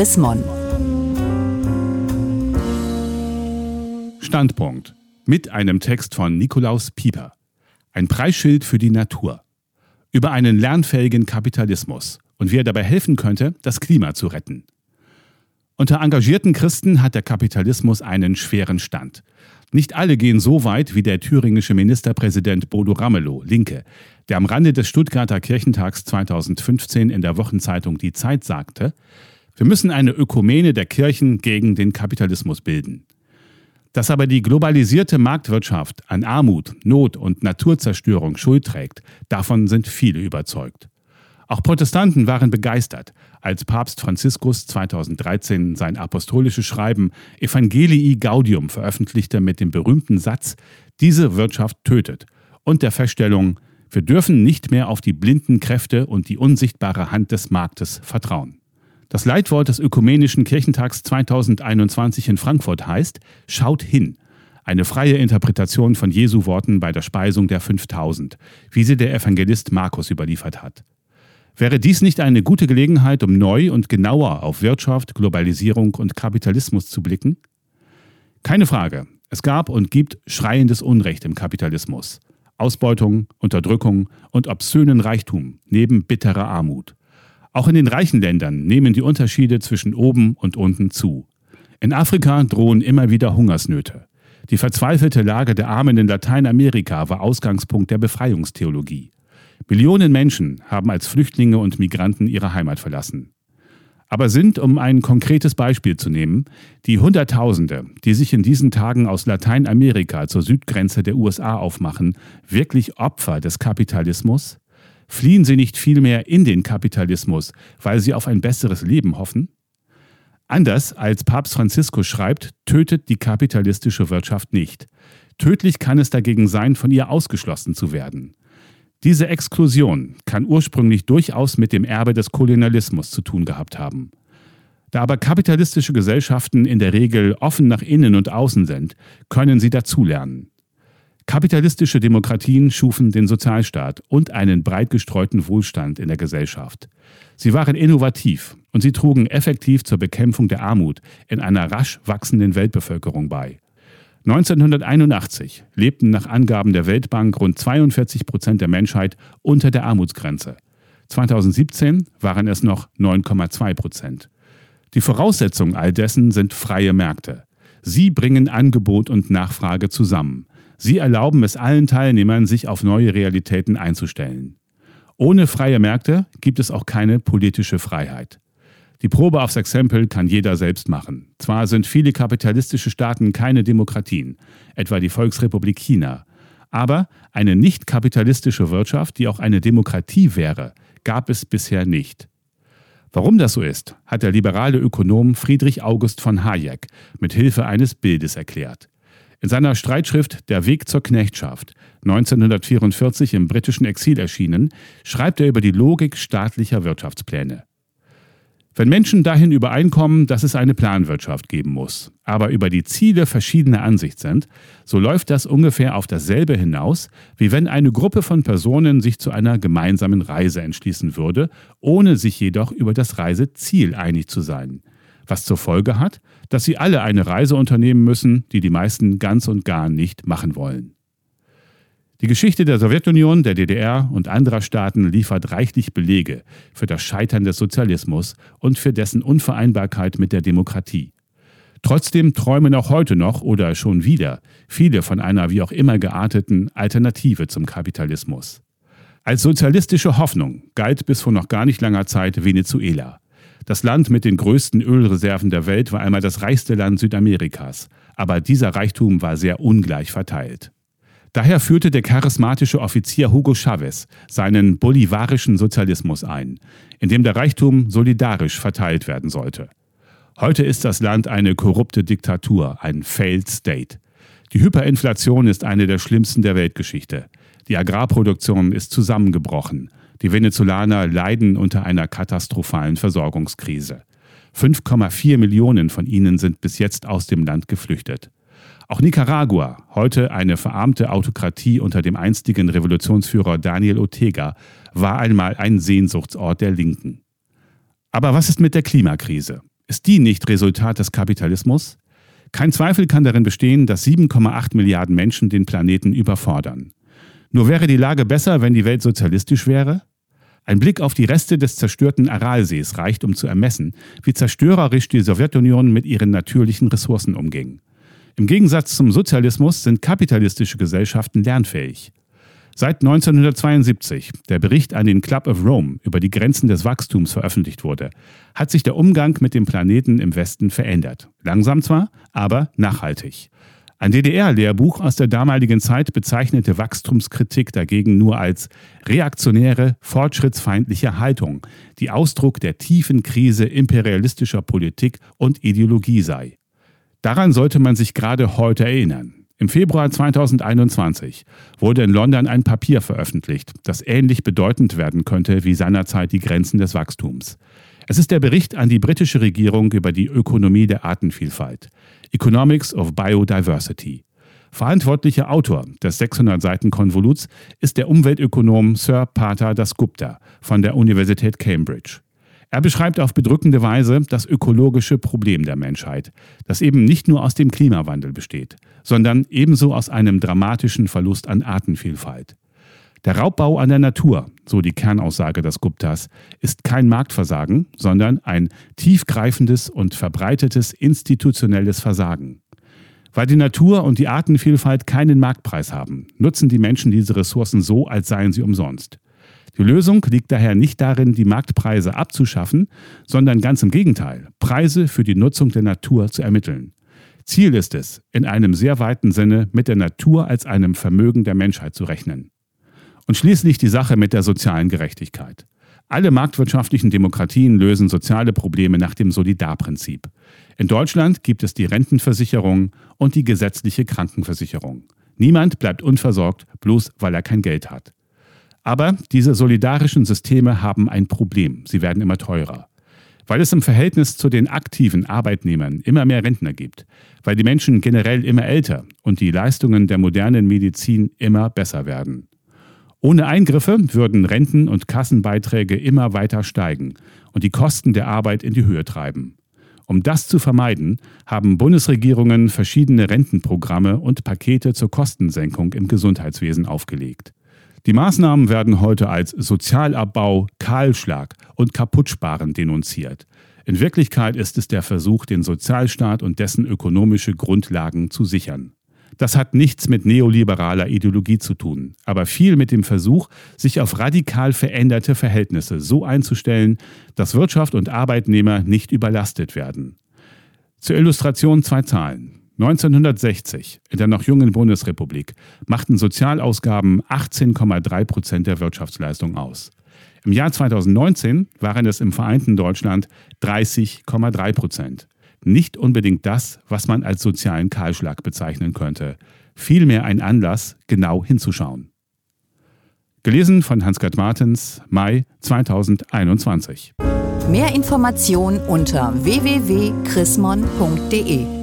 Chris. Standpunkt mit einem Text von Nikolaus Pieper. Ein Preisschild für die Natur. Über einen lernfähigen Kapitalismus und wie er dabei helfen könnte, das Klima zu retten. Unter engagierten Christen hat der Kapitalismus einen schweren Stand. Nicht alle gehen so weit wie der thüringische Ministerpräsident Bodo Ramelow, Linke, der am Rande des Stuttgarter Kirchentags 2015 in der Wochenzeitung Die Zeit sagte, wir müssen eine Ökumene der Kirchen gegen den Kapitalismus bilden. Dass aber die globalisierte Marktwirtschaft an Armut, Not und Naturzerstörung Schuld trägt, davon sind viele überzeugt. Auch Protestanten waren begeistert, als Papst Franziskus 2013 sein apostolisches Schreiben Evangelii Gaudium veröffentlichte mit dem berühmten Satz, diese Wirtschaft tötet und der Feststellung, wir dürfen nicht mehr auf die blinden Kräfte und die unsichtbare Hand des Marktes vertrauen. Das Leitwort des Ökumenischen Kirchentags 2021 in Frankfurt heißt Schaut hin. Eine freie Interpretation von Jesu Worten bei der Speisung der 5000, wie sie der Evangelist Markus überliefert hat. Wäre dies nicht eine gute Gelegenheit, um neu und genauer auf Wirtschaft, Globalisierung und Kapitalismus zu blicken? Keine Frage, es gab und gibt schreiendes Unrecht im Kapitalismus. Ausbeutung, Unterdrückung und obszönen Reichtum neben bitterer Armut. Auch in den reichen Ländern nehmen die Unterschiede zwischen oben und unten zu. In Afrika drohen immer wieder Hungersnöte. Die verzweifelte Lage der Armen in Lateinamerika war Ausgangspunkt der Befreiungstheologie. Millionen Menschen haben als Flüchtlinge und Migranten ihre Heimat verlassen. Aber sind, um ein konkretes Beispiel zu nehmen, die Hunderttausende, die sich in diesen Tagen aus Lateinamerika zur Südgrenze der USA aufmachen, wirklich Opfer des Kapitalismus? Fliehen sie nicht vielmehr in den Kapitalismus, weil sie auf ein besseres Leben hoffen? Anders als Papst Franziskus schreibt, tötet die kapitalistische Wirtschaft nicht. Tödlich kann es dagegen sein, von ihr ausgeschlossen zu werden. Diese Exklusion kann ursprünglich durchaus mit dem Erbe des Kolonialismus zu tun gehabt haben. Da aber kapitalistische Gesellschaften in der Regel offen nach innen und außen sind, können sie dazulernen. Kapitalistische Demokratien schufen den Sozialstaat und einen breit gestreuten Wohlstand in der Gesellschaft. Sie waren innovativ und sie trugen effektiv zur Bekämpfung der Armut in einer rasch wachsenden Weltbevölkerung bei. 1981 lebten nach Angaben der Weltbank rund 42 Prozent der Menschheit unter der Armutsgrenze. 2017 waren es noch 9,2 Prozent. Die Voraussetzungen all dessen sind freie Märkte. Sie bringen Angebot und Nachfrage zusammen. Sie erlauben es allen Teilnehmern, sich auf neue Realitäten einzustellen. Ohne freie Märkte gibt es auch keine politische Freiheit. Die Probe aufs Exempel kann jeder selbst machen. Zwar sind viele kapitalistische Staaten keine Demokratien, etwa die Volksrepublik China, aber eine nicht kapitalistische Wirtschaft, die auch eine Demokratie wäre, gab es bisher nicht. Warum das so ist, hat der liberale Ökonom Friedrich August von Hayek mit Hilfe eines Bildes erklärt. In seiner Streitschrift Der Weg zur Knechtschaft, 1944 im britischen Exil erschienen, schreibt er über die Logik staatlicher Wirtschaftspläne. Wenn Menschen dahin übereinkommen, dass es eine Planwirtschaft geben muss, aber über die Ziele verschiedener Ansicht sind, so läuft das ungefähr auf dasselbe hinaus, wie wenn eine Gruppe von Personen sich zu einer gemeinsamen Reise entschließen würde, ohne sich jedoch über das Reiseziel einig zu sein was zur Folge hat, dass sie alle eine Reise unternehmen müssen, die die meisten ganz und gar nicht machen wollen. Die Geschichte der Sowjetunion, der DDR und anderer Staaten liefert reichlich Belege für das Scheitern des Sozialismus und für dessen Unvereinbarkeit mit der Demokratie. Trotzdem träumen auch heute noch oder schon wieder viele von einer wie auch immer gearteten Alternative zum Kapitalismus. Als sozialistische Hoffnung galt bis vor noch gar nicht langer Zeit Venezuela. Das Land mit den größten Ölreserven der Welt war einmal das reichste Land Südamerikas, aber dieser Reichtum war sehr ungleich verteilt. Daher führte der charismatische Offizier Hugo Chavez seinen bolivarischen Sozialismus ein, in dem der Reichtum solidarisch verteilt werden sollte. Heute ist das Land eine korrupte Diktatur, ein Failed State. Die Hyperinflation ist eine der schlimmsten der Weltgeschichte. Die Agrarproduktion ist zusammengebrochen. Die Venezolaner leiden unter einer katastrophalen Versorgungskrise. 5,4 Millionen von ihnen sind bis jetzt aus dem Land geflüchtet. Auch Nicaragua, heute eine verarmte Autokratie unter dem einstigen Revolutionsführer Daniel Ortega, war einmal ein Sehnsuchtsort der Linken. Aber was ist mit der Klimakrise? Ist die nicht Resultat des Kapitalismus? Kein Zweifel kann darin bestehen, dass 7,8 Milliarden Menschen den Planeten überfordern. Nur wäre die Lage besser, wenn die Welt sozialistisch wäre? Ein Blick auf die Reste des zerstörten Aralsees reicht, um zu ermessen, wie zerstörerisch die Sowjetunion mit ihren natürlichen Ressourcen umging. Im Gegensatz zum Sozialismus sind kapitalistische Gesellschaften lernfähig. Seit 1972 der Bericht an den Club of Rome über die Grenzen des Wachstums veröffentlicht wurde, hat sich der Umgang mit dem Planeten im Westen verändert. Langsam zwar, aber nachhaltig. Ein DDR-Lehrbuch aus der damaligen Zeit bezeichnete Wachstumskritik dagegen nur als reaktionäre, fortschrittsfeindliche Haltung, die Ausdruck der tiefen Krise imperialistischer Politik und Ideologie sei. Daran sollte man sich gerade heute erinnern. Im Februar 2021 wurde in London ein Papier veröffentlicht, das ähnlich bedeutend werden könnte wie seinerzeit die Grenzen des Wachstums. Es ist der Bericht an die britische Regierung über die Ökonomie der Artenvielfalt, Economics of Biodiversity. Verantwortlicher Autor des 600 Seiten Konvoluts ist der Umweltökonom Sir Pater Dasgupta von der Universität Cambridge. Er beschreibt auf bedrückende Weise das ökologische Problem der Menschheit, das eben nicht nur aus dem Klimawandel besteht, sondern ebenso aus einem dramatischen Verlust an Artenvielfalt. Der Raubbau an der Natur, so die Kernaussage des Guptas, ist kein Marktversagen, sondern ein tiefgreifendes und verbreitetes institutionelles Versagen. Weil die Natur und die Artenvielfalt keinen Marktpreis haben, nutzen die Menschen diese Ressourcen so, als seien sie umsonst. Die Lösung liegt daher nicht darin, die Marktpreise abzuschaffen, sondern ganz im Gegenteil, Preise für die Nutzung der Natur zu ermitteln. Ziel ist es, in einem sehr weiten Sinne mit der Natur als einem Vermögen der Menschheit zu rechnen. Und schließlich die Sache mit der sozialen Gerechtigkeit. Alle marktwirtschaftlichen Demokratien lösen soziale Probleme nach dem Solidarprinzip. In Deutschland gibt es die Rentenversicherung und die gesetzliche Krankenversicherung. Niemand bleibt unversorgt, bloß weil er kein Geld hat. Aber diese solidarischen Systeme haben ein Problem. Sie werden immer teurer. Weil es im Verhältnis zu den aktiven Arbeitnehmern immer mehr Rentner gibt, weil die Menschen generell immer älter und die Leistungen der modernen Medizin immer besser werden. Ohne Eingriffe würden Renten- und Kassenbeiträge immer weiter steigen und die Kosten der Arbeit in die Höhe treiben. Um das zu vermeiden, haben Bundesregierungen verschiedene Rentenprogramme und Pakete zur Kostensenkung im Gesundheitswesen aufgelegt. Die Maßnahmen werden heute als Sozialabbau, Kahlschlag und Kaputtsparen denunziert. In Wirklichkeit ist es der Versuch, den Sozialstaat und dessen ökonomische Grundlagen zu sichern. Das hat nichts mit neoliberaler Ideologie zu tun, aber viel mit dem Versuch, sich auf radikal veränderte Verhältnisse so einzustellen, dass Wirtschaft und Arbeitnehmer nicht überlastet werden. Zur Illustration zwei Zahlen. 1960, in der noch jungen Bundesrepublik, machten Sozialausgaben 18,3 Prozent der Wirtschaftsleistung aus. Im Jahr 2019 waren es im vereinten Deutschland 30,3 Prozent. Nicht unbedingt das, was man als sozialen Kahlschlag bezeichnen könnte. Vielmehr ein Anlass, genau hinzuschauen. Gelesen von Hans-Gerd Martens, Mai 2021. Mehr Informationen unter www.chrismon.de